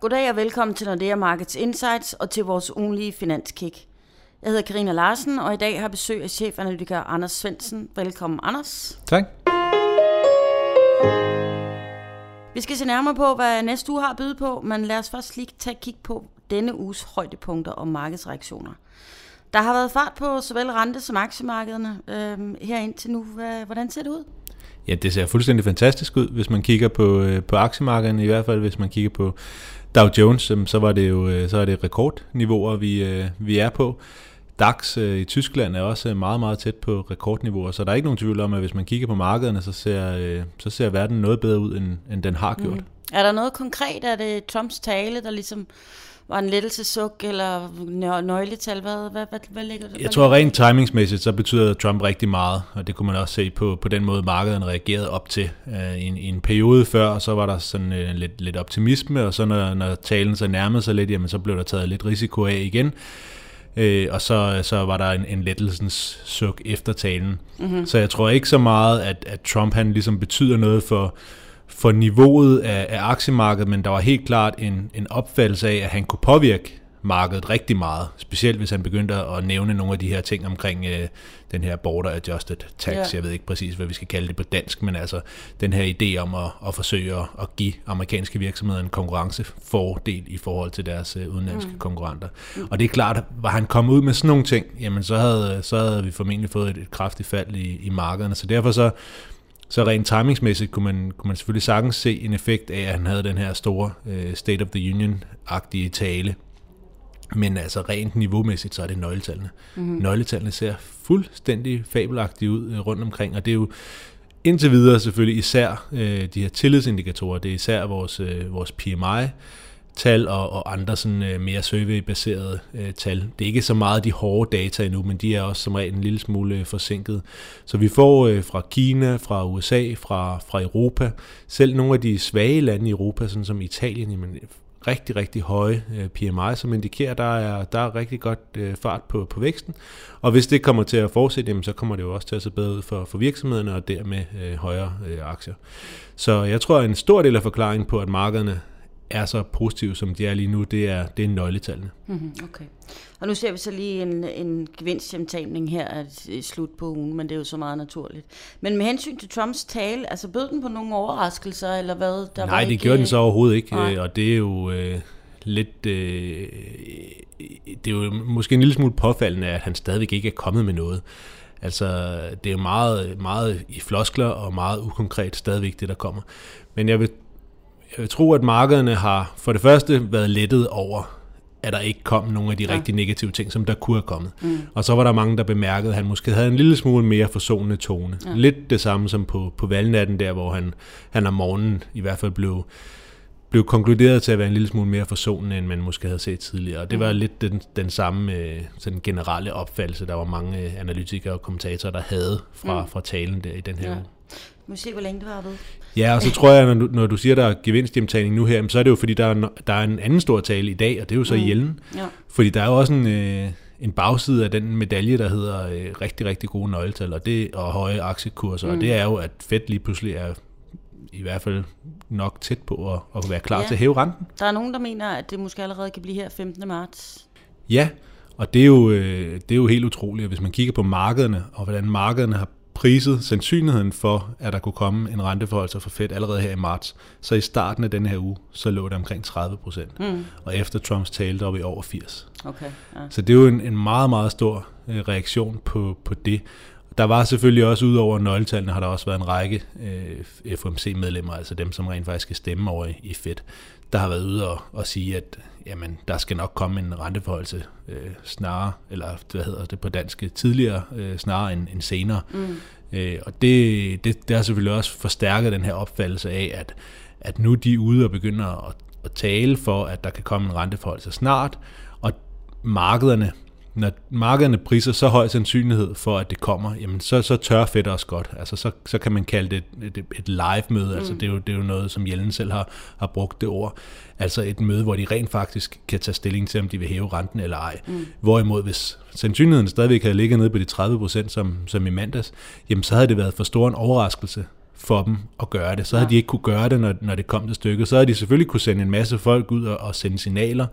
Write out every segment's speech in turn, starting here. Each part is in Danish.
Goddag og velkommen til Nordea Markets Insights og til vores ugenlige finanskick. Jeg hedder Karina Larsen, og i dag har besøg af chefanalytiker Anders Svensen. Velkommen, Anders. Tak. Vi skal se nærmere på, hvad næste uge har at byde på, men lad os først lige tage et kig på denne uges højdepunkter og markedsreaktioner. Der har været fart på såvel rente som aktiemarkederne øh, her indtil nu. Hvordan ser det ud? Ja, det ser fuldstændig fantastisk ud, hvis man kigger på, øh, på aktiemarkederne, i hvert fald hvis man kigger på Dow Jones, så var det jo øh, så er det rekordniveauer, vi, øh, vi er på. DAX øh, i Tyskland er også øh, meget, meget tæt på rekordniveauer, så der er ikke nogen tvivl om, at hvis man kigger på markederne, så ser, så ser verden noget bedre ud, end, end den har gjort. Mm. Er der noget konkret? Er det Trumps tale, der ligesom var en lettelsesuk eller nøgletal? Hvad, hvad, hvad, hvad ligger det? Jeg tror rent timingsmæssigt, så betyder Trump rigtig meget, og det kunne man også se på, på den måde, markedet reagerede op til. Uh, i, en, I en periode før, så var der sådan uh, lidt, lidt optimisme, og så når, når talen så nærmede sig lidt, jamen, så blev der taget lidt risiko af igen. Øh, og så, så var der en, en lettelsens suk efter talen. Mm-hmm. Så jeg tror ikke så meget, at, at Trump han ligesom betyder noget for, for niveauet af, af aktiemarkedet, men der var helt klart en, en opfattelse af, at han kunne påvirke markedet rigtig meget, specielt hvis han begyndte at nævne nogle af de her ting omkring øh, den her border adjusted tax. Ja. Jeg ved ikke præcis, hvad vi skal kalde det på dansk, men altså den her idé om at, at forsøge at, at give amerikanske virksomheder en konkurrencefordel i forhold til deres øh, udenlandske mm. konkurrenter. Mm. Og det er klart, at var han kommet ud med sådan nogle ting, jamen så havde, så havde vi formentlig fået et, et kraftigt fald i, i markederne. Så derfor så så rent timingsmæssigt kunne man, kunne man selvfølgelig sagtens se en effekt af, at han havde den her store uh, State of the Union-agtige tale. Men altså rent niveaumæssigt, så er det nøgletallene. Mm-hmm. Nøgletallene ser fuldstændig fabelagtige ud uh, rundt omkring, og det er jo indtil videre selvfølgelig især uh, de her tillidsindikatorer. Det er især vores, uh, vores PMI, tal og, og andre sådan, øh, mere survey-baserede øh, tal. Det er ikke så meget de hårde data endnu, men de er også som regel en lille smule øh, forsinket. Så vi får øh, fra Kina, fra USA, fra, fra Europa, selv nogle af de svage lande i Europa, sådan som Italien, jamen, rigtig, rigtig høje øh, PMI, som indikerer, at der er, der er rigtig godt øh, fart på, på væksten. Og hvis det kommer til at fortsætte, jamen, så kommer det jo også til at se bedre ud for, for virksomhederne og dermed øh, højere øh, aktier. Så jeg tror, at en stor del af forklaringen på, at markederne er så positive, som de er lige nu, det er, det er nøgletallene. Mm-hmm, okay. Og nu ser vi så lige en, en gevinsthjemtagning her i slut på ugen, men det er jo så meget naturligt. Men med hensyn til Trumps tale, altså bød den på nogle overraskelser, eller hvad? Der Nej, var det ikke, gjorde den så overhovedet ikke, nej. og det er jo øh, lidt... Øh, det er jo måske en lille smule påfaldende, at han stadigvæk ikke er kommet med noget. Altså, det er meget, meget i floskler og meget ukonkret stadigvæk, det der kommer. Men jeg vil jeg tror, at markederne har for det første været lettet over, at der ikke kom nogle af de ja. rigtig negative ting, som der kunne have kommet. Mm. Og så var der mange, der bemærkede, at han måske havde en lille smule mere forsonende tone. Ja. Lidt det samme som på, på valgnatten der, hvor han, han om morgenen i hvert fald blev, blev konkluderet til at være en lille smule mere forsonende, end man måske havde set tidligere. Og det var mm. lidt den, den samme øh, sådan generelle opfattelse, der var mange øh, analytikere og kommentatorer, der havde fra, mm. fra talen der i den her ja. uge. Nu se, hvor længe du har ved. Ja, og så tror jeg, når du, når du siger, der er gevinsthjemtagning nu her, så er det jo fordi, der er, der er en anden stor tale i dag, og det er jo så mm. Jellen. Ja. Fordi der er jo også en, øh, en bagside af den medalje, der hedder øh, rigtig, rigtig gode nøgletal, og, det, og høje aktiekurser, mm. og det er jo, at Fed lige pludselig er i hvert fald nok tæt på at, at være klar ja. til at hæve renten. Der er nogen, der mener, at det måske allerede kan blive her 15. marts. Ja, og det er jo, øh, det er jo helt utroligt, hvis man kigger på markederne, og hvordan markederne har priset sandsynligheden for, at der kunne komme en renteforholdelse for Fed allerede her i marts. Så i starten af den her uge, så lå det omkring 30 procent. Mm. Og efter Trumps tale, der var vi over 80. Okay, ja. Så det er jo en, en meget, meget stor øh, reaktion på, på det. Der var selvfølgelig også, ud over nøgletallene, har der også været en række øh, FOMC-medlemmer, altså dem, som rent faktisk skal stemme over i, i Fed, der har været ude og, og sige, at jamen, der skal nok komme en renteforholdelse øh, snarere, eller hvad hedder det på dansk, tidligere øh, snarere end, end senere. Mm. Øh, og det, det, det har selvfølgelig også forstærket den her opfattelse af, at, at nu de er ude og begynder at, at tale for, at der kan komme en renteforholdelse snart, og markederne når markederne priser så høj sandsynlighed for, at det kommer, jamen så, så tør Fed også godt. Altså så, så kan man kalde det et, et, et live-møde. Altså, mm. Altså det er, jo, det er jo noget, som Jellen selv har, har brugt det ord. Altså et møde, hvor de rent faktisk kan tage stilling til, om de vil hæve renten eller ej. Mm. Hvorimod hvis sandsynligheden stadigvæk havde ligget nede på de 30 procent, som, som i mandags, jamen så havde det været for stor en overraskelse for dem at gøre det. Så havde de ikke kunne gøre det, når, når det kom til stykket. Så havde de selvfølgelig kunne sende en masse folk ud og, og sende signaler,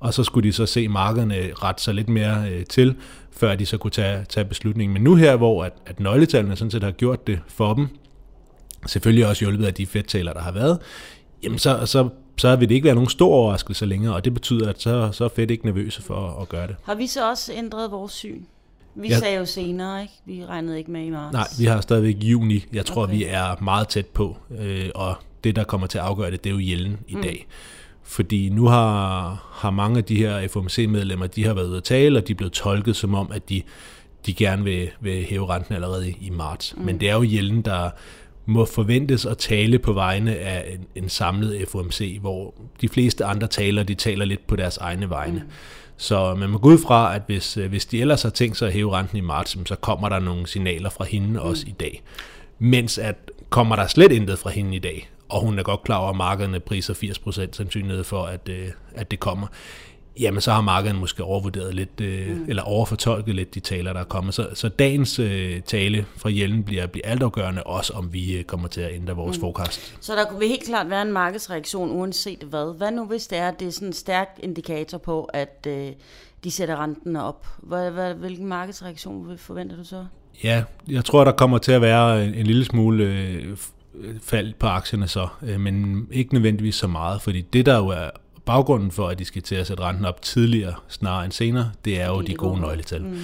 og så skulle de så se markederne ret sig lidt mere øh, til, før de så kunne tage, tage beslutningen. Men nu her, hvor at, at nøgletallene sådan set har gjort det for dem, selvfølgelig også hjulpet af de fedttaler, der har været, jamen så, så, så vil det ikke være nogen stor overraskelse længere, og det betyder, at så, så er Fed ikke nervøse for at, at gøre det. Har vi så også ændret vores syn? Vi ja. sagde jo senere, ikke? Vi regnede ikke med i marts. Nej, vi har stadigvæk juni. Jeg tror, okay. vi er meget tæt på, øh, og det, der kommer til at afgøre det, det er jo Jellen i mm. dag. Fordi nu har, har mange af de her FOMC-medlemmer, de har været ude at tale, og de er blevet tolket som om, at de, de gerne vil, vil hæve renten allerede i, i marts. Mm. Men det er jo Jellen, der må forventes at tale på vegne af en, en samlet FOMC, hvor de fleste andre taler, de taler lidt på deres egne vegne. Mm. Så man må gå ud fra, at hvis, øh, hvis de ellers har tænkt sig at hæve renten i marts, så kommer der nogle signaler fra hende mm. også i dag. Mens at kommer der slet intet fra hende i dag, og hun er godt klar over, at markederne priser 80% sandsynlighed for, at, øh, at det kommer, jamen så har markedet måske overvurderet lidt, øh, mm. eller overfortolket lidt de taler, der er kommet. Så, så dagens øh, tale fra Jellen bliver, bliver altafgørende, også om vi øh, kommer til at ændre vores mm. forecast. Så der kunne helt klart være en markedsreaktion, uanset hvad. Hvad nu hvis det er, det er sådan en stærk indikator på, at øh, de sætter renten op? Hvad, hvad, hvilken markedsreaktion forventer du så? Ja, jeg tror, der kommer til at være en, en lille smule øh, fald på aktierne så, øh, men ikke nødvendigvis så meget, fordi det der jo er baggrunden for, at de skal til at sætte renten op tidligere snarere end senere, det er jo de gode, gode nøgletal. Mm.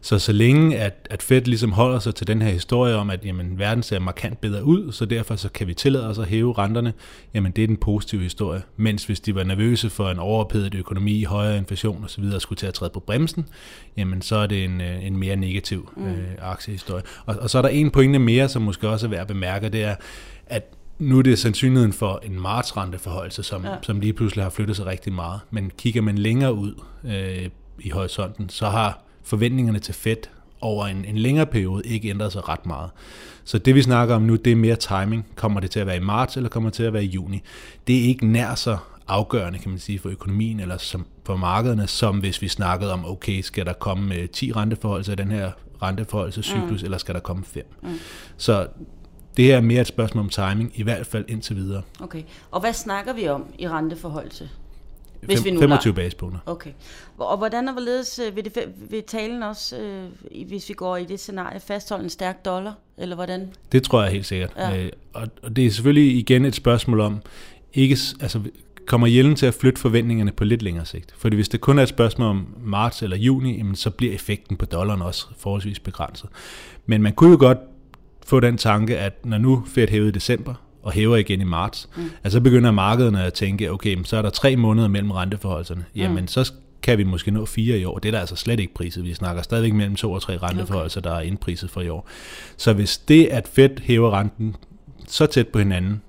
Så så længe at, at Fed ligesom holder sig til den her historie om, at jamen, verden ser markant bedre ud, så derfor så kan vi tillade os at hæve renterne, jamen det er den positive historie. Mens hvis de var nervøse for en overophedet økonomi, højere inflation osv., og skulle til at træde på bremsen, jamen så er det en, øh, en mere negativ mm. øh, aktiehistorie. Og, og så er der en pointe mere, som måske også er værd at bemærke, det er, at nu er det sandsynligheden for en martsrenteforholdelse, som, ja. som lige pludselig har flyttet sig rigtig meget. Men kigger man længere ud øh, i horisonten, så har forventningerne til Fed over en, en længere periode ikke ændret sig ret meget. Så det vi snakker om nu, det er mere timing. Kommer det til at være i marts, eller kommer det til at være i juni? Det er ikke nær så afgørende, kan man sige, for økonomien eller som for markederne, som hvis vi snakkede om, okay, skal der komme 10 øh, renteforholdelser i den her renteforholdelsescyklus, mm. eller skal der komme 5? Mm. Så det her er mere et spørgsmål om timing, i hvert fald indtil videre. Okay. Og hvad snakker vi om i renteforholdelse? Hvis Fem, vi nu 25 lader. basepunkter. Okay. Og hvordan og hvorledes øh, vil, det, vil talen også, øh, hvis vi går i det scenarie, fastholde en stærk dollar, eller hvordan? Det tror jeg helt sikkert. Ja. Øh, og, og det er selvfølgelig igen et spørgsmål om, ikke, altså, kommer Jellen til at flytte forventningerne på lidt længere sigt? Fordi hvis det kun er et spørgsmål om marts eller juni, jamen, så bliver effekten på dollaren også forholdsvis begrænset. Men man kunne jo godt få den tanke, at når nu Fed hævede i december, og hæver igen i marts, mm. at så begynder markederne at tænke, okay, så er der tre måneder mellem renteforholdelserne. Mm. Jamen, så kan vi måske nå fire i år. Det er der altså slet ikke priset. Vi snakker stadigvæk mellem to og tre renteforholdelser, okay. der er indpriset for i år. Så hvis det, at Fed hæver renten så tæt på hinanden,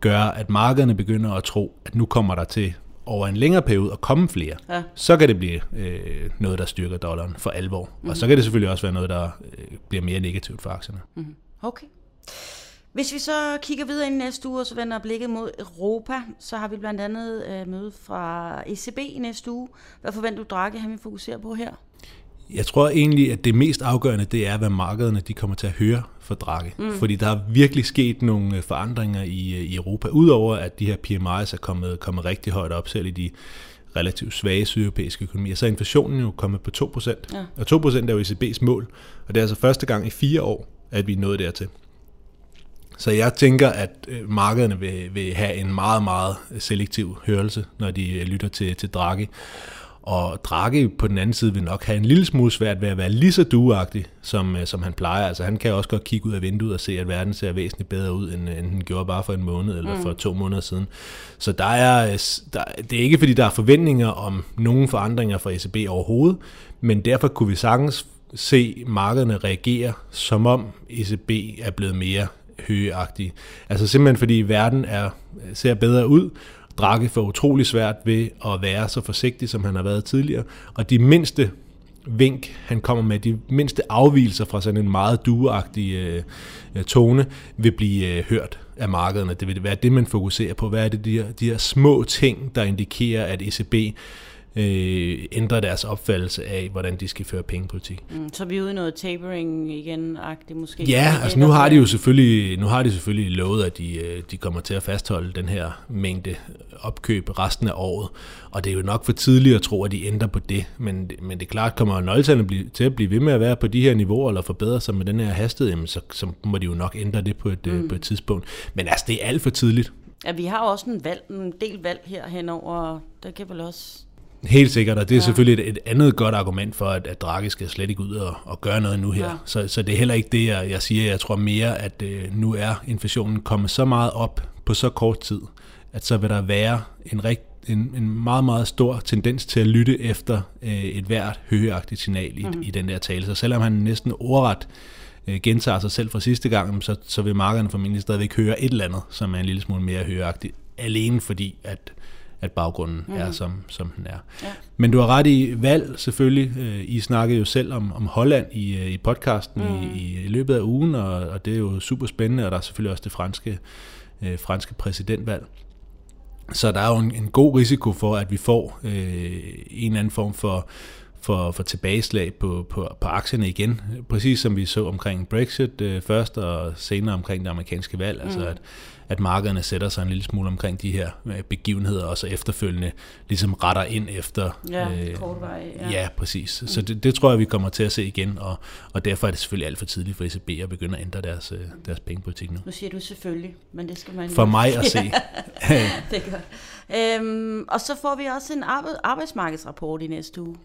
gør, at markederne begynder at tro, at nu kommer der til over en længere periode at komme flere, ja. så kan det blive øh, noget, der styrker dollaren for alvor. Mm-hmm. Og så kan det selvfølgelig også være noget, der øh, bliver mere negativt for aktierne. Mm-hmm. Okay. Hvis vi så kigger videre ind næste uge, og så vender blikket mod Europa, så har vi blandt andet øh, møde fra ECB i næste uge. Hvad forventer du, Draghi, han vil fokusere på her? Jeg tror egentlig, at det mest afgørende, det er, hvad markederne de kommer til at høre for Draghi. Mm. Fordi der er virkelig sket nogle øh, forandringer i, øh, i Europa, udover at de her PMI's er kommet, kommet rigtig højt op, selv i de relativt svage sydeuropæiske økonomier, så er inflationen jo kommet på 2%. Ja. Og 2% er jo ECB's mål, og det er altså første gang i fire år, at vi er nået dertil. Så jeg tænker, at øh, markederne vil, vil have en meget, meget selektiv hørelse, når de øh, lytter til, til Draghi. Og Draghi på den anden side vil nok have en lille smule svært ved at være lige så duagtig, som, øh, som han plejer. Altså han kan også godt kigge ud af vinduet og se, at verden ser væsentligt bedre ud, end, end den gjorde bare for en måned eller mm. for to måneder siden. Så der er, der, det er ikke fordi, der er forventninger om nogen forandringer fra ECB overhovedet, men derfor kunne vi sagtens se markederne reagere, som om ECB er blevet mere højeagtig. Altså simpelthen fordi verden er, ser bedre ud, Draghi får utrolig svært ved at være så forsigtig, som han har været tidligere, og de mindste vink, han kommer med, de mindste afvielser fra sådan en meget dueagtig øh, øh tone, vil blive øh, hørt af markederne. Det vil være det, man fokuserer på. Hvad er det, de her, de her små ting, der indikerer, at ECB øh, ændre deres opfattelse af, hvordan de skal føre pengepolitik. Mm, så er vi ude i noget tapering igen, agtigt måske? Ja, altså nu har de jo selvfølgelig, nu har de selvfølgelig lovet, at de, øh, de kommer til at fastholde den her mængde opkøb resten af året, og det er jo nok for tidligt at tro, at de ændrer på det, men, men det er klart, kommer nøgletallene til at blive ved med at være på de her niveauer, eller forbedre sig med den her hastighed, jamen så, så må de jo nok ændre det på et, mm. på et tidspunkt. Men altså, det er alt for tidligt. Ja, vi har også en, valg, en del valg her henover, der kan vel også Helt sikkert, og det er ja. selvfølgelig et, et andet godt argument for, at, at Draghi skal slet ikke ud og, og gøre noget nu her. Ja. Så, så det er heller ikke det, jeg, jeg siger. Jeg tror mere, at øh, nu er inflationen kommet så meget op på så kort tid, at så vil der være en, rigt, en, en meget, meget stor tendens til at lytte efter øh, et hvert højagtigt signal i, mm. i den der tale. Så selvom han næsten ordret øh, gentager sig selv fra sidste gang, så, så vil markederne formentlig stadigvæk høre et eller andet, som er en lille smule mere højagtigt, alene fordi, at at baggrunden mm. er, som, som den er. Ja. Men du har ret i valg, selvfølgelig. Øh, I snakkede jo selv om, om Holland i, øh, i podcasten mm. i, i løbet af ugen, og, og det er jo super spændende, og der er selvfølgelig også det franske, øh, franske præsidentvalg. Så der er jo en, en god risiko for, at vi får øh, en eller anden form for for, for tilbageslag på, på, på aktierne igen. Præcis som vi så omkring Brexit øh, først, og senere omkring det amerikanske valg. Altså, mm. Altså at, at markederne sætter sig en lille smule omkring de her øh, begivenheder, og så efterfølgende ligesom retter ind efter... Ja, øh, vej, ja. ja, præcis. Mm. Så det, det tror jeg, vi kommer til at se igen, og, og derfor er det selvfølgelig alt for tidligt for ECB at begynde at ændre deres, øh, deres pengepolitik nu. Nu siger du selvfølgelig, men det skal man For mig at se. det er godt. Øhm, og så får vi også en arbejdsmarkedsrapport i næste uge.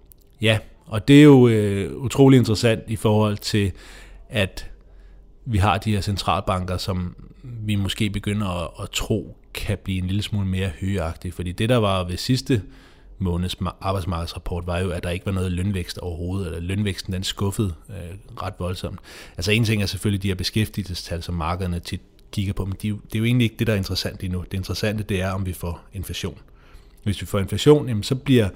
Ja, og det er jo øh, utrolig interessant i forhold til, at vi har de her centralbanker, som vi måske begynder at, at tro kan blive en lille smule mere højagtige. Fordi det, der var ved sidste måneds arbejdsmarkedsrapport, var jo, at der ikke var noget lønvækst overhovedet, eller lønvæksten den skuffede øh, ret voldsomt. Altså en ting er selvfølgelig de her beskæftigelsestal, som markederne tit kigger på, men de, det er jo egentlig ikke det, der er interessant endnu. Det interessante, det er, om vi får inflation. Hvis vi får inflation, jamen, så bliver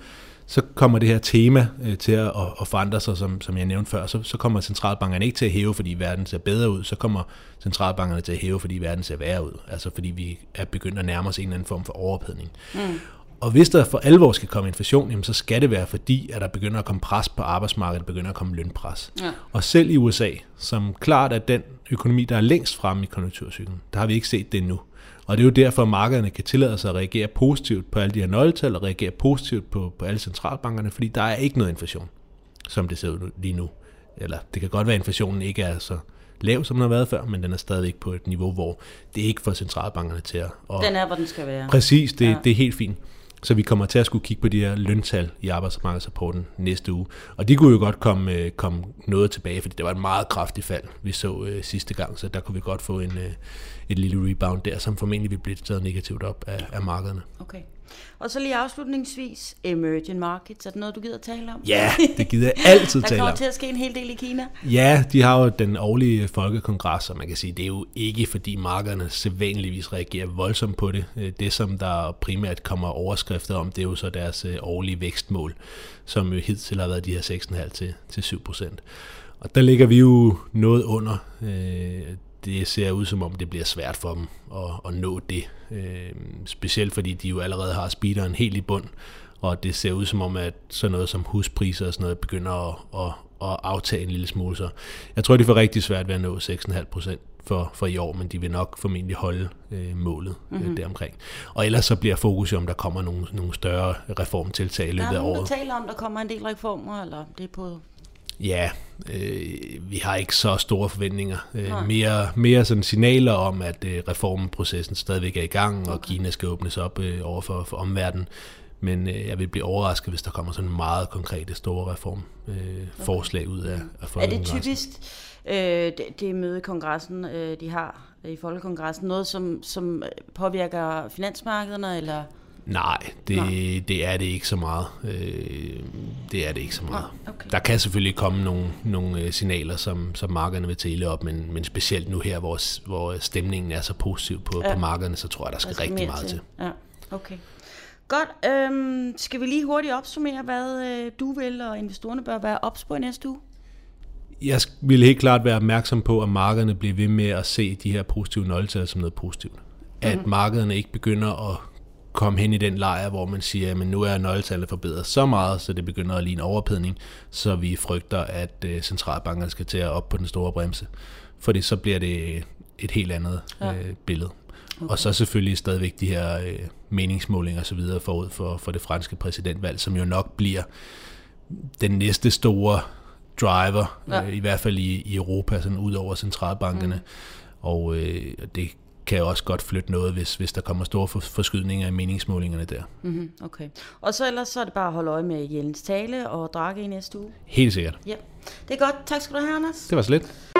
så kommer det her tema øh, til at, at forandre sig, som, som jeg nævnte før. Så, så kommer centralbankerne ikke til at hæve, fordi verden ser bedre ud. Så kommer centralbankerne til at hæve, fordi verden ser værre ud. Altså fordi vi er begyndt at nærme os en eller anden form for overophedning. Mm. Og hvis der for alvor skal komme inflation, jamen så skal det være fordi, at der begynder at komme pres på arbejdsmarkedet, begynder at komme lønpres. Ja. Og selv i USA, som klart er den økonomi, der er længst fremme i konjunkturcyklen, der har vi ikke set det endnu. Og det er jo derfor, at markederne kan tillade sig at reagere positivt på alle de her nøgletal, og reagere positivt på, på alle centralbankerne, fordi der er ikke noget inflation, som det ser ud lige nu. Eller det kan godt være, at inflationen ikke er så lav, som den har været før, men den er stadigvæk på et niveau, hvor det ikke får centralbankerne til at... Og den er, hvor den skal være. Præcis, det, ja. det er helt fint. Så vi kommer til at skulle kigge på de her løntal i arbejdsmarkedsrapporten næste uge. Og de kunne jo godt komme, øh, komme noget tilbage, fordi det var et meget kraftigt fald, vi så øh, sidste gang. Så der kunne vi godt få en, øh, et lille rebound der, som formentlig vil blive taget negativt op af, af markederne. Okay. Og så lige afslutningsvis, emerging markets, er det noget, du gider tale om? Ja, det gider jeg altid tale om. Der kommer til at ske en hel del i Kina. Ja, de har jo den årlige folkekongres, og man kan sige, det er jo ikke fordi markederne sædvanligvis reagerer voldsomt på det. Øh, det, som der primært kommer overskrifter om, det er jo så deres øh, årlige vækstmål, som jo hidtil har været de her 6,5 til, til 7 procent. Og der ligger vi jo noget under. Øh, det ser ud som om, det bliver svært for dem at, at nå det. Øh, specielt fordi de jo allerede har speederen helt i bund, og det ser ud som om, at sådan noget som huspriser og sådan noget begynder at, at, at aftage en lille smule. Så jeg tror, de får rigtig svært ved at nå 6,5 procent for, for i år, men de vil nok formentlig holde øh, målet mm-hmm. øh, deromkring. Og ellers så bliver fokus om, der kommer nogle, nogle større reformtiltag i løbet af året. Der taler om, der kommer en del reformer, eller det er på Ja, øh, vi har ikke så store forventninger. Øh, mere, mere sådan signaler om, at øh, reformprocessen stadigvæk er i gang, okay. og Kina skal åbnes op øh, over for, for omverdenen. Men øh, jeg vil blive overrasket, hvis der kommer sådan meget konkrete store reformforslag øh, okay. ud af, af Er det typisk øh, det, det møde kongressen, øh, de har i Folkekongressen, noget som, som påvirker finansmarkederne, eller... Nej, det, Nej. det er det ikke så meget. Øh, det er det ikke så meget. Okay. Der kan selvfølgelig komme nogle, nogle øh, signaler, som, som markederne vil tælle op, men, men specielt nu her, hvor, hvor stemningen er så positiv på, ja. på markederne, så tror jeg, der skal, der skal rigtig meget til. til. Ja, okay. Godt. Øhm, skal vi lige hurtigt opsummere, hvad øh, du vil, og investorerne bør være ops på i næste uge? Jeg vil helt klart være opmærksom på, at markederne bliver ved med at se de her positive nøgletal som noget positivt. At mm-hmm. markederne ikke begynder at komme hen i den lejr, hvor man siger, at nu er nøgletallet forbedret så meget, så det begynder at ligne overophedning, så vi frygter, at øh, centralbankerne skal til at op på den store bremse. Fordi så bliver det et helt andet ja. øh, billede. Okay. Og så selvfølgelig stadigvæk de her øh, meningsmålinger osv. forud for, for det franske præsidentvalg, som jo nok bliver den næste store driver, ja. øh, i hvert fald i, i Europa, sådan ud over centralbankerne. Mm. Og øh, det kan også godt flytte noget, hvis, hvis der kommer store forskydninger i meningsmålingerne der. Mm-hmm, okay. Og så ellers så er det bare at holde øje med Jellens tale og Drake i næste uge? Helt sikkert. Ja, det er godt. Tak skal du have, Anders. Det var så lidt.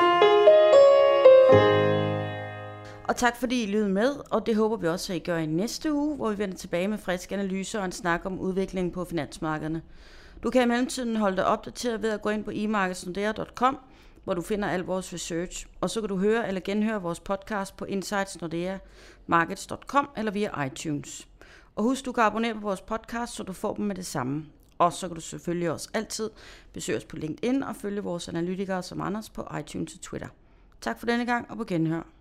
Og tak fordi I lyttede med, og det håber vi også, at I gør i næste uge, hvor vi vender tilbage med friske analyser og en snak om udviklingen på finansmarkederne. Du kan i mellemtiden holde dig opdateret ved at gå ind på emarkedsnordea.com, hvor du finder al vores research. Og så kan du høre eller genhøre vores podcast på insightsnordea.markets.com eller via iTunes. Og husk, du kan abonnere på vores podcast, så du får dem med det samme. Og så kan du selvfølgelig også altid besøge os på LinkedIn og følge vores analytikere som Anders på iTunes og Twitter. Tak for denne gang, og på genhør.